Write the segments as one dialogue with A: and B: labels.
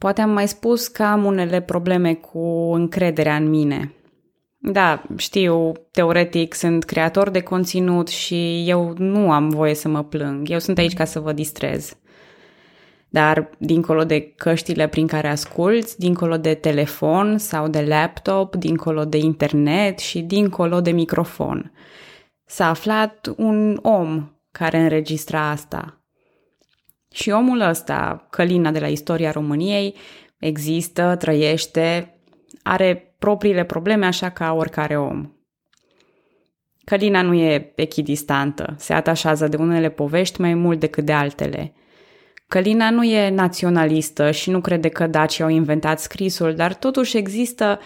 A: Poate am mai spus că am unele probleme cu încrederea în mine. Da, știu, teoretic sunt creator de conținut și eu nu am voie să mă plâng. Eu sunt aici ca să vă distrez. Dar dincolo de căștile prin care asculți, dincolo de telefon sau de laptop, dincolo de internet și dincolo de microfon, s-a aflat un om care înregistra asta. Și omul ăsta, Călina de la istoria României, există, trăiește, are propriile probleme așa ca oricare om. Călina nu e echidistantă, se atașează de unele povești mai mult decât de altele. Călina nu e naționalistă și nu crede că dacii au inventat scrisul, dar totuși există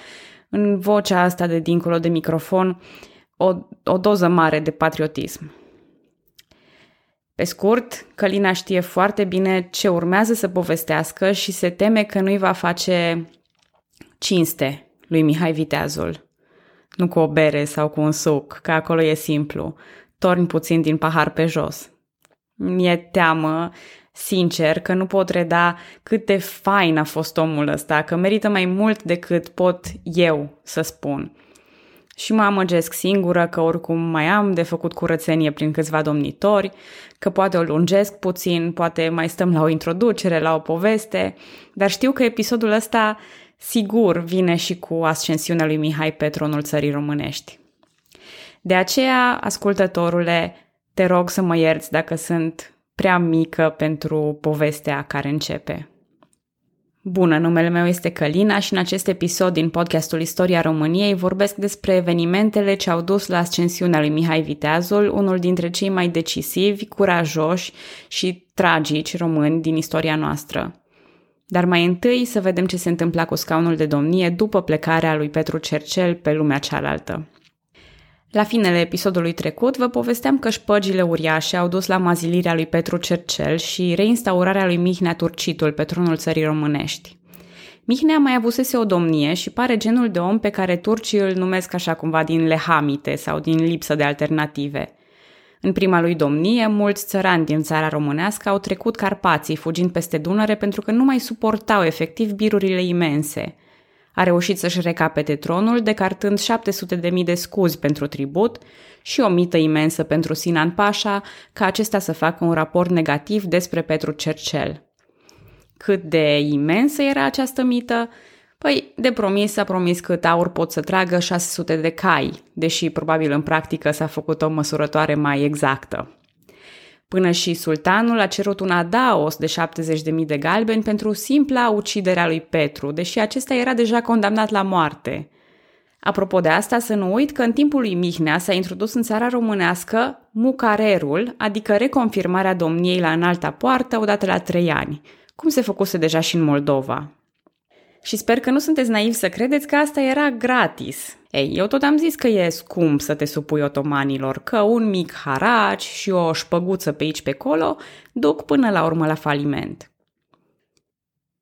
A: în vocea asta de dincolo de microfon o, o doză mare de patriotism. Pe scurt, Călina știe foarte bine ce urmează să povestească și se teme că nu-i va face cinste lui Mihai Viteazul. Nu cu o bere sau cu un suc, că acolo e simplu. Torni puțin din pahar pe jos. Mi-e teamă, sincer, că nu pot reda cât de fain a fost omul ăsta, că merită mai mult decât pot eu să spun. Și mă amăgesc singură că oricum mai am de făcut curățenie prin câțiva domnitori, că poate o lungesc puțin, poate mai stăm la o introducere, la o poveste, dar știu că episodul ăsta sigur vine și cu ascensiunea lui Mihai pe tronul țării românești. De aceea, ascultătorule, te rog să mă ierți dacă sunt prea mică pentru povestea care începe. Bună, numele meu este Călina și în acest episod din podcastul Istoria României vorbesc despre evenimentele ce au dus la ascensiunea lui Mihai Viteazul, unul dintre cei mai decisivi, curajoși și tragici români din istoria noastră. Dar mai întâi să vedem ce se întâmpla cu scaunul de domnie după plecarea lui Petru Cercel pe lumea cealaltă. La finele episodului trecut vă povesteam că șpăgile uriașe au dus la mazilirea lui Petru Cercel și reinstaurarea lui Mihnea Turcitul pe tronul țării românești. Mihnea mai avusese o domnie și pare genul de om pe care turcii îl numesc așa cumva din lehamite sau din lipsă de alternative. În prima lui domnie, mulți țărani din țara românească au trecut Carpații fugind peste Dunăre pentru că nu mai suportau efectiv birurile imense – a reușit să-și recapete tronul, decartând 700.000 de scuzi pentru tribut și o mită imensă pentru Sinan Pașa, ca acesta să facă un raport negativ despre Petru Cercel. Cât de imensă era această mită? Păi, de promis a promis că aur pot să tragă 600 de cai, deși probabil în practică s-a făcut o măsurătoare mai exactă. Până și sultanul a cerut un adaos de 70.000 de galbeni pentru simpla uciderea lui Petru, deși acesta era deja condamnat la moarte. Apropo de asta, să nu uit că în timpul lui Mihnea s-a introdus în țara românească mucarerul, adică reconfirmarea domniei la înalta poartă odată la trei ani, cum se făcuse deja și în Moldova. Și sper că nu sunteți naivi să credeți că asta era gratis. Ei, eu tot am zis că e scump să te supui otomanilor, că un mic haraci și o șpăguță pe aici pe acolo duc până la urmă la faliment.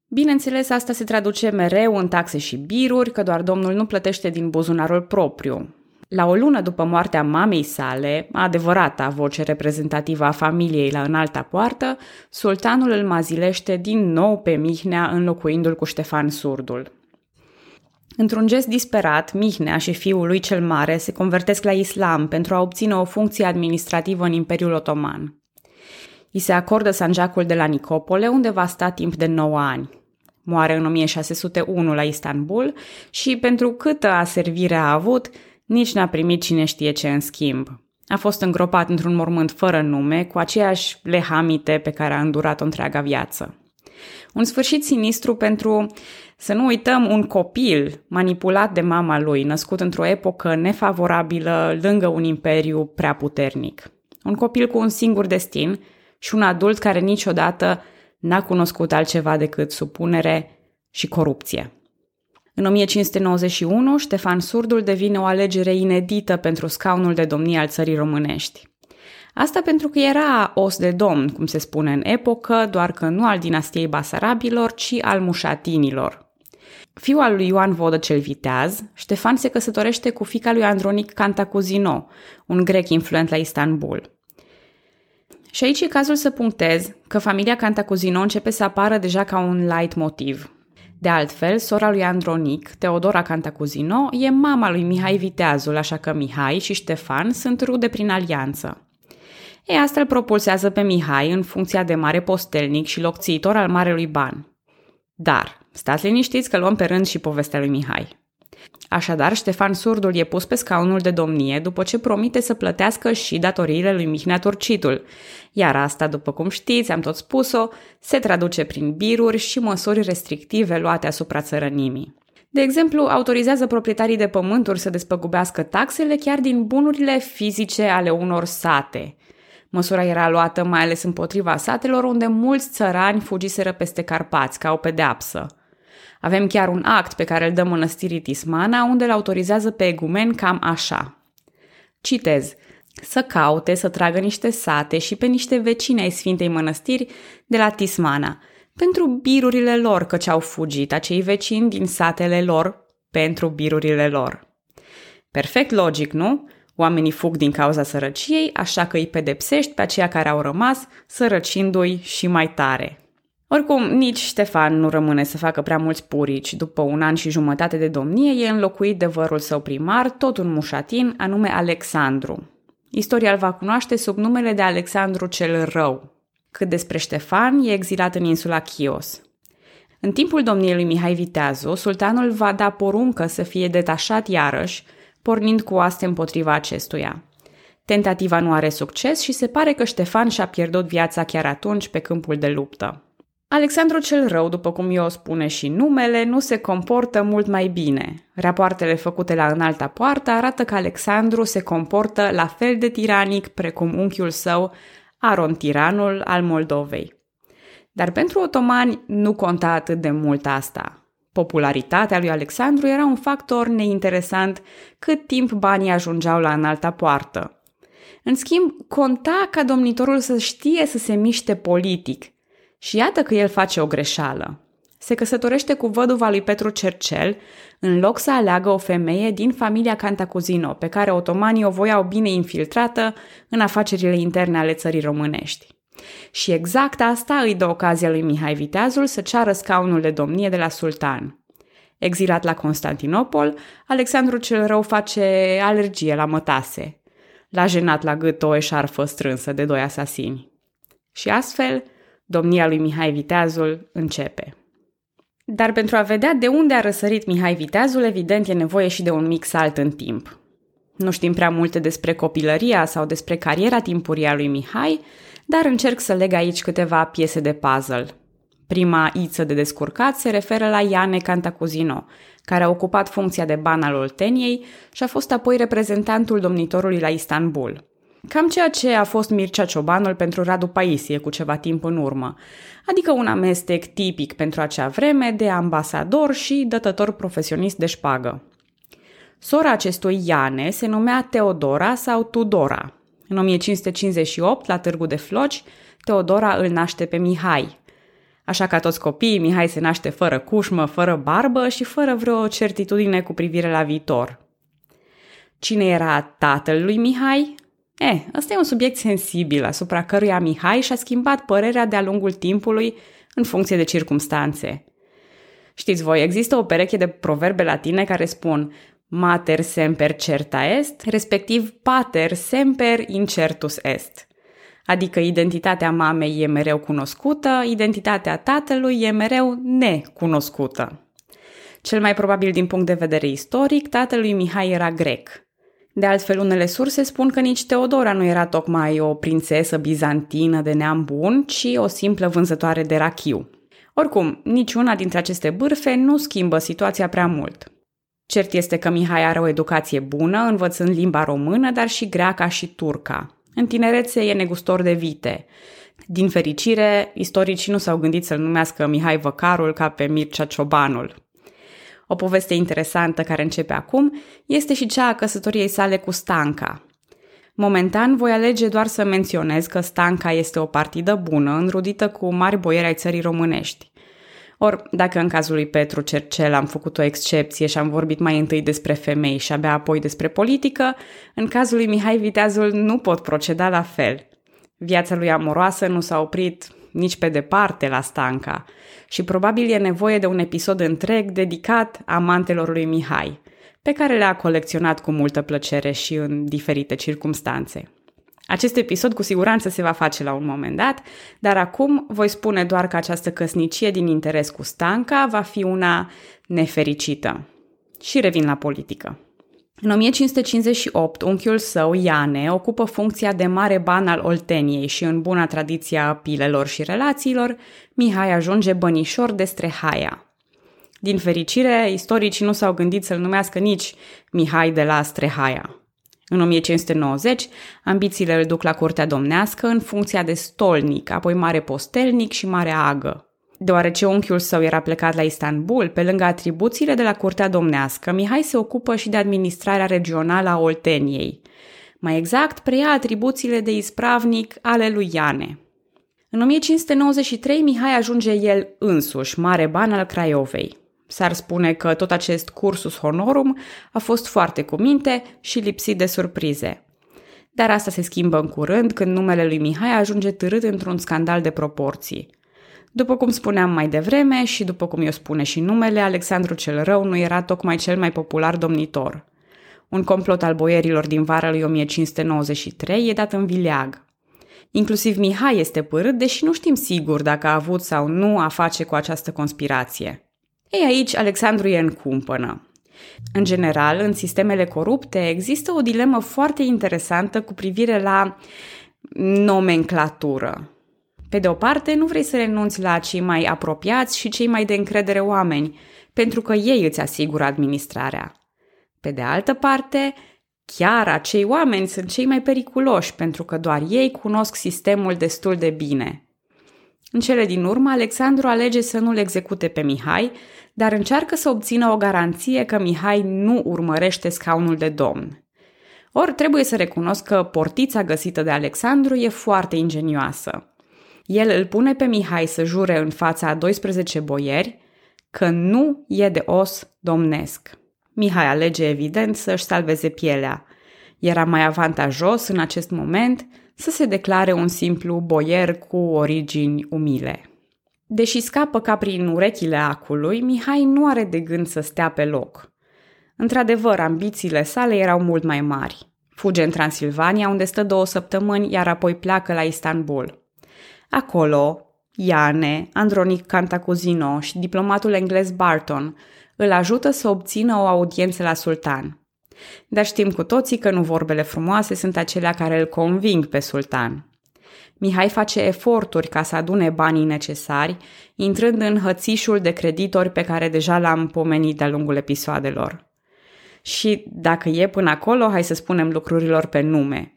A: Bineînțeles, asta se traduce mereu în taxe și biruri, că doar domnul nu plătește din buzunarul propriu. La o lună după moartea mamei sale, adevărata voce reprezentativă a familiei la înalta poartă, sultanul îl mazilește din nou pe Mihnea înlocuindu-l cu Ștefan Surdul. Într-un gest disperat, Mihnea și fiul lui cel mare se convertesc la islam pentru a obține o funcție administrativă în Imperiul Otoman. I se acordă sanjacul de la Nicopole, unde va sta timp de 9 ani. Moare în 1601 la Istanbul și pentru câtă aservire a avut, nici n-a primit cine știe ce în schimb. A fost îngropat într-un mormânt fără nume, cu aceeași lehamite pe care a îndurat-o întreaga viață. Un sfârșit sinistru pentru, să nu uităm, un copil manipulat de mama lui, născut într-o epocă nefavorabilă lângă un imperiu prea puternic. Un copil cu un singur destin și un adult care niciodată n-a cunoscut altceva decât supunere și corupție. În 1591, Ștefan Surdul devine o alegere inedită pentru scaunul de domnie al țării românești. Asta pentru că era os de domn, cum se spune în epocă, doar că nu al dinastiei Basarabilor, ci al mușatinilor. Fiul al lui Ioan Vodă cel Viteaz, Ștefan se căsătorește cu fica lui Andronic Cantacuzino, un grec influent la Istanbul. Și aici e cazul să punctez că familia Cantacuzino începe să apară deja ca un light motiv – De altfel, sora lui Andronic, Teodora Cantacuzino, e mama lui Mihai Viteazul, așa că Mihai și Ștefan sunt rude prin alianță. E asta îl propulsează pe Mihai în funcția de mare postelnic și locțiitor al Marelui Ban. Dar, stați liniștiți că luăm pe rând și povestea lui Mihai. Așadar, Ștefan Surdul e pus pe scaunul de domnie după ce promite să plătească și datoriile lui Mihnea Turcitul. Iar asta, după cum știți, am tot spus-o, se traduce prin biruri și măsuri restrictive luate asupra țărănimii. De exemplu, autorizează proprietarii de pământuri să despăgubească taxele chiar din bunurile fizice ale unor sate. Măsura era luată mai ales împotriva satelor unde mulți țărani fugiseră peste Carpați ca o pedeapsă – avem chiar un act pe care îl dă mănăstirii Tismana, unde îl autorizează pe egumen cam așa. Citez. Să caute, să tragă niște sate și pe niște vecini ai Sfintei Mănăstiri de la Tismana, pentru birurile lor, căci au fugit acei vecini din satele lor pentru birurile lor. Perfect logic, nu? Oamenii fug din cauza sărăciei, așa că îi pedepsești pe aceia care au rămas, sărăcindu-i și mai tare. Oricum, nici Ștefan nu rămâne să facă prea mulți purici. După un an și jumătate de domnie, e înlocuit de vărul său primar, tot un mușatin, anume Alexandru. Istoria îl va cunoaște sub numele de Alexandru cel Rău. Cât despre Ștefan, e exilat în insula Chios. În timpul domniei lui Mihai Viteazu, sultanul va da poruncă să fie detașat iarăși, pornind cu oaste împotriva acestuia. Tentativa nu are succes și se pare că Ștefan și-a pierdut viața chiar atunci pe câmpul de luptă. Alexandru cel Rău, după cum eu spune și numele, nu se comportă mult mai bine. Rapoartele făcute la înalta poartă arată că Alexandru se comportă la fel de tiranic precum unchiul său, Aron Tiranul al Moldovei. Dar pentru otomani nu conta atât de mult asta. Popularitatea lui Alexandru era un factor neinteresant cât timp banii ajungeau la înalta poartă. În schimb, conta ca domnitorul să știe să se miște politic – și iată că el face o greșeală. Se căsătorește cu văduva lui Petru Cercel, în loc să aleagă o femeie din familia Cantacuzino, pe care otomanii o voiau bine infiltrată în afacerile interne ale țării românești. Și exact asta îi dă ocazia lui Mihai Viteazul să ceară scaunul de domnie de la sultan. Exilat la Constantinopol, Alexandru cel Rău face alergie la mătase. L-a jenat la gât o eșarfă strânsă de doi asasini. Și astfel, domnia lui Mihai Viteazul începe. Dar pentru a vedea de unde a răsărit Mihai Viteazul, evident e nevoie și de un mic salt în timp. Nu știm prea multe despre copilăria sau despre cariera timpurie a lui Mihai, dar încerc să leg aici câteva piese de puzzle. Prima iță de descurcat se referă la Iane Cantacuzino, care a ocupat funcția de ban al Olteniei și a fost apoi reprezentantul domnitorului la Istanbul. Cam ceea ce a fost Mircea Ciobanul pentru Radu Paisie cu ceva timp în urmă, adică un amestec tipic pentru acea vreme de ambasador și dătător profesionist de șpagă. Sora acestui Iane se numea Teodora sau Tudora. În 1558, la Târgu de Floci, Teodora îl naște pe Mihai. Așa ca toți copiii, Mihai se naște fără cușmă, fără barbă și fără vreo certitudine cu privire la viitor. Cine era tatăl lui Mihai? Eh, ăsta e un subiect sensibil asupra căruia Mihai și-a schimbat părerea de-a lungul timpului în funcție de circumstanțe. Știți voi, există o pereche de proverbe latine care spun mater semper certa est, respectiv pater semper incertus est. Adică identitatea mamei e mereu cunoscută, identitatea tatălui e mereu necunoscută. Cel mai probabil din punct de vedere istoric, tatălui Mihai era grec. De altfel, unele surse spun că nici Teodora nu era tocmai o prințesă bizantină de neam bun, ci o simplă vânzătoare de rachiu. Oricum, niciuna dintre aceste bârfe nu schimbă situația prea mult. Cert este că Mihai are o educație bună, învățând limba română, dar și greaca și turca. În tinerețe e negustor de vite. Din fericire, istoricii nu s-au gândit să-l numească Mihai Văcarul ca pe Mircea Ciobanul. O poveste interesantă care începe acum este și cea a căsătoriei sale cu Stanca. Momentan voi alege doar să menționez că Stanca este o partidă bună, înrudită cu mari boieri ai țării românești. Or, dacă în cazul lui Petru Cercel am făcut o excepție și am vorbit mai întâi despre femei și abia apoi despre politică, în cazul lui Mihai Viteazul nu pot proceda la fel. Viața lui amoroasă nu s-a oprit nici pe departe la Stanca și probabil e nevoie de un episod întreg dedicat amantelor lui Mihai, pe care le-a colecționat cu multă plăcere și în diferite circumstanțe. Acest episod cu siguranță se va face la un moment dat, dar acum voi spune doar că această căsnicie din interes cu Stanca va fi una nefericită. Și revin la politică. În 1558, unchiul său, Iane, ocupă funcția de mare ban al Olteniei și în buna tradiție a pilelor și relațiilor, Mihai ajunge bănișor de Strehaia. Din fericire, istoricii nu s-au gândit să-l numească nici Mihai de la Strehaia. În 1590, ambițiile îl duc la curtea domnească în funcția de stolnic, apoi mare postelnic și mare agă. Deoarece unchiul său era plecat la Istanbul, pe lângă atribuțiile de la curtea domnească, Mihai se ocupă și de administrarea regională a Olteniei. Mai exact, preia atribuțiile de ispravnic ale lui Iane. În 1593, Mihai ajunge el însuși, mare ban al Craiovei. S-ar spune că tot acest cursus honorum a fost foarte cu minte și lipsit de surprize. Dar asta se schimbă în curând când numele lui Mihai ajunge târât într-un scandal de proporții. După cum spuneam mai devreme și după cum eu spune și numele, Alexandru cel Rău nu era tocmai cel mai popular domnitor. Un complot al boierilor din vara lui 1593 e dat în vileag. Inclusiv Mihai este părât, deși nu știm sigur dacă a avut sau nu a face cu această conspirație. Ei, aici Alexandru e în cumpănă. În general, în sistemele corupte există o dilemă foarte interesantă cu privire la nomenclatură. Pe de o parte, nu vrei să renunți la cei mai apropiați și cei mai de încredere oameni, pentru că ei îți asigură administrarea. Pe de altă parte, chiar acei oameni sunt cei mai periculoși, pentru că doar ei cunosc sistemul destul de bine. În cele din urmă, Alexandru alege să nu-l execute pe Mihai, dar încearcă să obțină o garanție că Mihai nu urmărește scaunul de domn. Ori trebuie să recunosc că portița găsită de Alexandru e foarte ingenioasă. El îl pune pe Mihai să jure în fața a 12 boieri că nu e de os domnesc. Mihai alege evident să-și salveze pielea. Era mai avantajos în acest moment să se declare un simplu boier cu origini umile. Deși scapă ca prin urechile acului, Mihai nu are de gând să stea pe loc. Într-adevăr, ambițiile sale erau mult mai mari. Fuge în Transilvania, unde stă două săptămâni, iar apoi pleacă la Istanbul. Acolo, Iane, Andronic Cantacuzino și diplomatul englez Barton îl ajută să obțină o audiență la sultan. Dar știm cu toții că nu vorbele frumoase sunt acelea care îl conving pe sultan. Mihai face eforturi ca să adune banii necesari, intrând în hățișul de creditori pe care deja l-am pomenit de-a lungul episoadelor. Și dacă e până acolo, hai să spunem lucrurilor pe nume.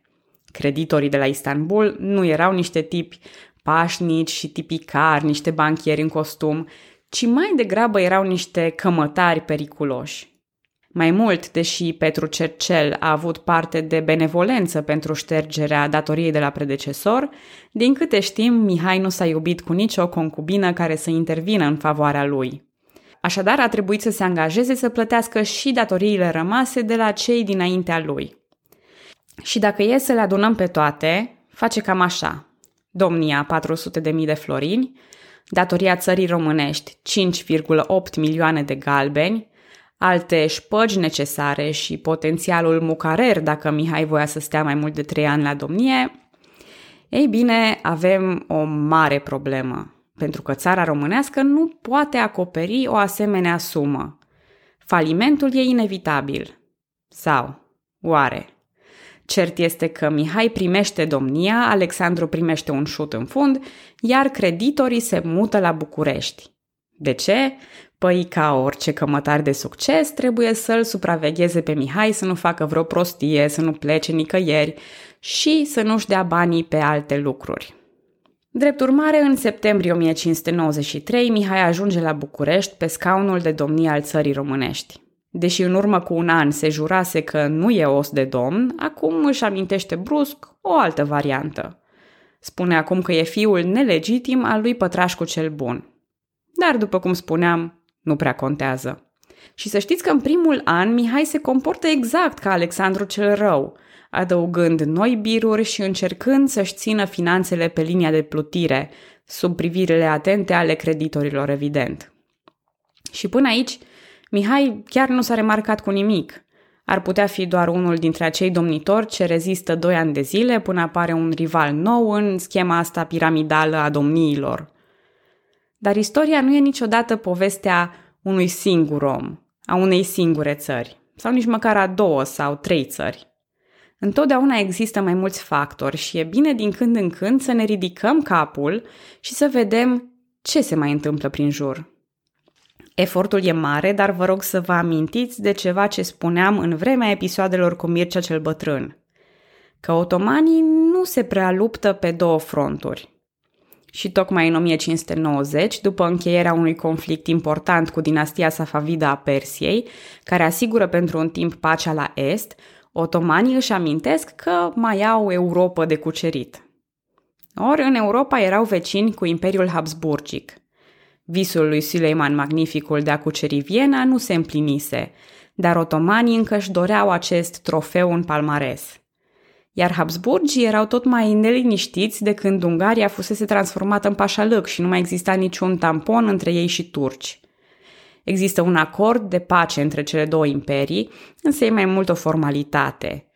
A: Creditorii de la Istanbul nu erau niște tipi pașnici și tipicari, niște banchieri în costum, ci mai degrabă erau niște cămătari periculoși. Mai mult, deși Petru Cercel a avut parte de benevolență pentru ștergerea datoriei de la predecesor, din câte știm, Mihai nu s-a iubit cu nicio concubină care să intervină în favoarea lui. Așadar, a trebuit să se angajeze să plătească și datoriile rămase de la cei dinaintea lui. Și dacă e să le adunăm pe toate, face cam așa. Domnia 400.000 de florini, datoria țării românești 5,8 milioane de galbeni, alte șpăgi necesare și potențialul mucarer dacă Mihai voia să stea mai mult de trei ani la domnie, ei bine, avem o mare problemă, pentru că țara românească nu poate acoperi o asemenea sumă. Falimentul e inevitabil. Sau, oare? Cert este că Mihai primește domnia, Alexandru primește un șut în fund, iar creditorii se mută la București. De ce? Păi, ca orice cămătar de succes, trebuie să-l supravegheze pe Mihai să nu facă vreo prostie, să nu plece nicăieri și să nu-și dea banii pe alte lucruri. Drept urmare, în septembrie 1593, Mihai ajunge la București pe scaunul de domnie al țării românești. Deși în urmă cu un an se jurase că nu e os de domn, acum își amintește brusc o altă variantă. Spune acum că e fiul nelegitim al lui Pătrașcu cel Bun. Dar, după cum spuneam, nu prea contează. Și să știți că în primul an Mihai se comportă exact ca Alexandru cel Rău, adăugând noi biruri și încercând să-și țină finanțele pe linia de plutire, sub privirile atente ale creditorilor, evident. Și până aici, Mihai chiar nu s-a remarcat cu nimic. Ar putea fi doar unul dintre acei domnitori ce rezistă doi ani de zile până apare un rival nou în schema asta piramidală a domniilor. Dar istoria nu e niciodată povestea unui singur om, a unei singure țări, sau nici măcar a două sau trei țări. Întotdeauna există mai mulți factori și e bine din când în când să ne ridicăm capul și să vedem ce se mai întâmplă prin jur. Efortul e mare, dar vă rog să vă amintiți de ceva ce spuneam în vremea episoadelor cu Mircea cel Bătrân. Că otomanii nu se prea luptă pe două fronturi. Și tocmai în 1590, după încheierea unui conflict important cu dinastia Safavida a Persiei, care asigură pentru un timp pacea la est, otomanii își amintesc că mai au Europa de cucerit. Ori în Europa erau vecini cu Imperiul Habsburgic – Visul lui Suleiman Magnificul de a cuceri Viena nu se împlinise, dar otomanii încă își doreau acest trofeu în palmares. Iar Habsburgii erau tot mai neliniștiți de când Ungaria fusese transformată în pașalăc și nu mai exista niciun tampon între ei și turci. Există un acord de pace între cele două imperii, însă e mai mult o formalitate.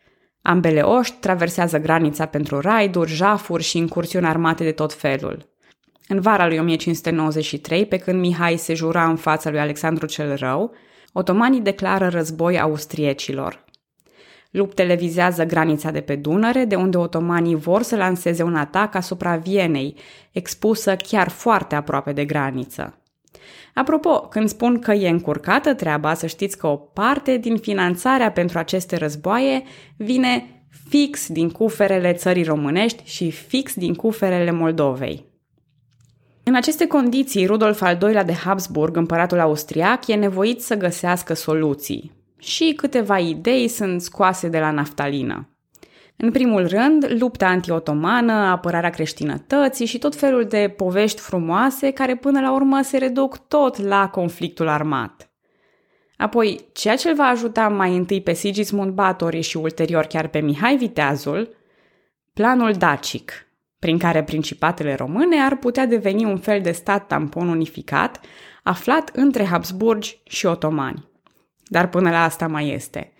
A: Ambele oști traversează granița pentru raiduri, jafuri și incursiuni armate de tot felul. În vara lui 1593, pe când Mihai se jura în fața lui Alexandru cel Rău, otomanii declară război austriecilor. Luptele vizează granița de pe Dunăre, de unde otomanii vor să lanseze un atac asupra Vienei, expusă chiar foarte aproape de graniță. Apropo, când spun că e încurcată treaba, să știți că o parte din finanțarea pentru aceste războaie vine fix din cuferele țării românești și fix din cuferele Moldovei. În aceste condiții, Rudolf al II-lea de Habsburg, împăratul austriac, e nevoit să găsească soluții. Și câteva idei sunt scoase de la naftalină. În primul rând, lupta anti-otomană, apărarea creștinătății și tot felul de povești frumoase care până la urmă se reduc tot la conflictul armat. Apoi, ceea ce îl va ajuta mai întâi pe Sigismund Batory și ulterior chiar pe Mihai Viteazul, planul dacic, prin care principatele române ar putea deveni un fel de stat tampon unificat, aflat între Habsburgi și otomani. Dar până la asta mai este.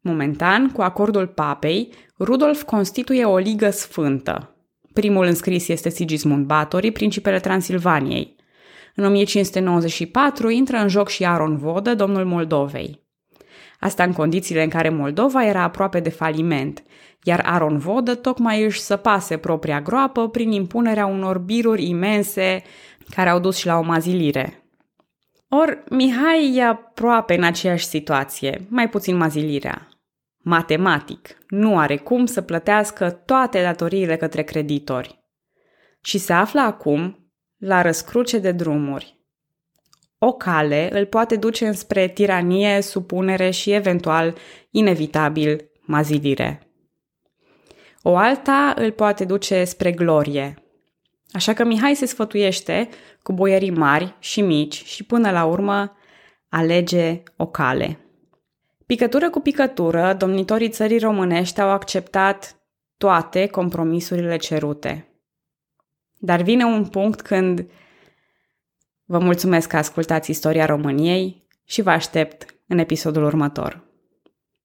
A: Momentan, cu acordul papei, Rudolf constituie o ligă sfântă. Primul înscris este Sigismund Batory, principele Transilvaniei. În 1594 intră în joc și Aron Vodă, domnul Moldovei. Asta în condițiile în care Moldova era aproape de faliment, iar Aron Vodă tocmai își săpase propria groapă prin impunerea unor biruri imense care au dus și la o mazilire. Or, Mihai e aproape în aceeași situație, mai puțin mazilirea. Matematic, nu are cum să plătească toate datoriile către creditori. Și se află acum la răscruce de drumuri. O cale îl poate duce înspre tiranie, supunere și eventual, inevitabil, mazilire o alta îl poate duce spre glorie. Așa că Mihai se sfătuiește cu boierii mari și mici și până la urmă alege o cale. Picătură cu picătură, domnitorii țării românești au acceptat toate compromisurile cerute. Dar vine un punct când vă mulțumesc că ascultați istoria României și vă aștept în episodul următor.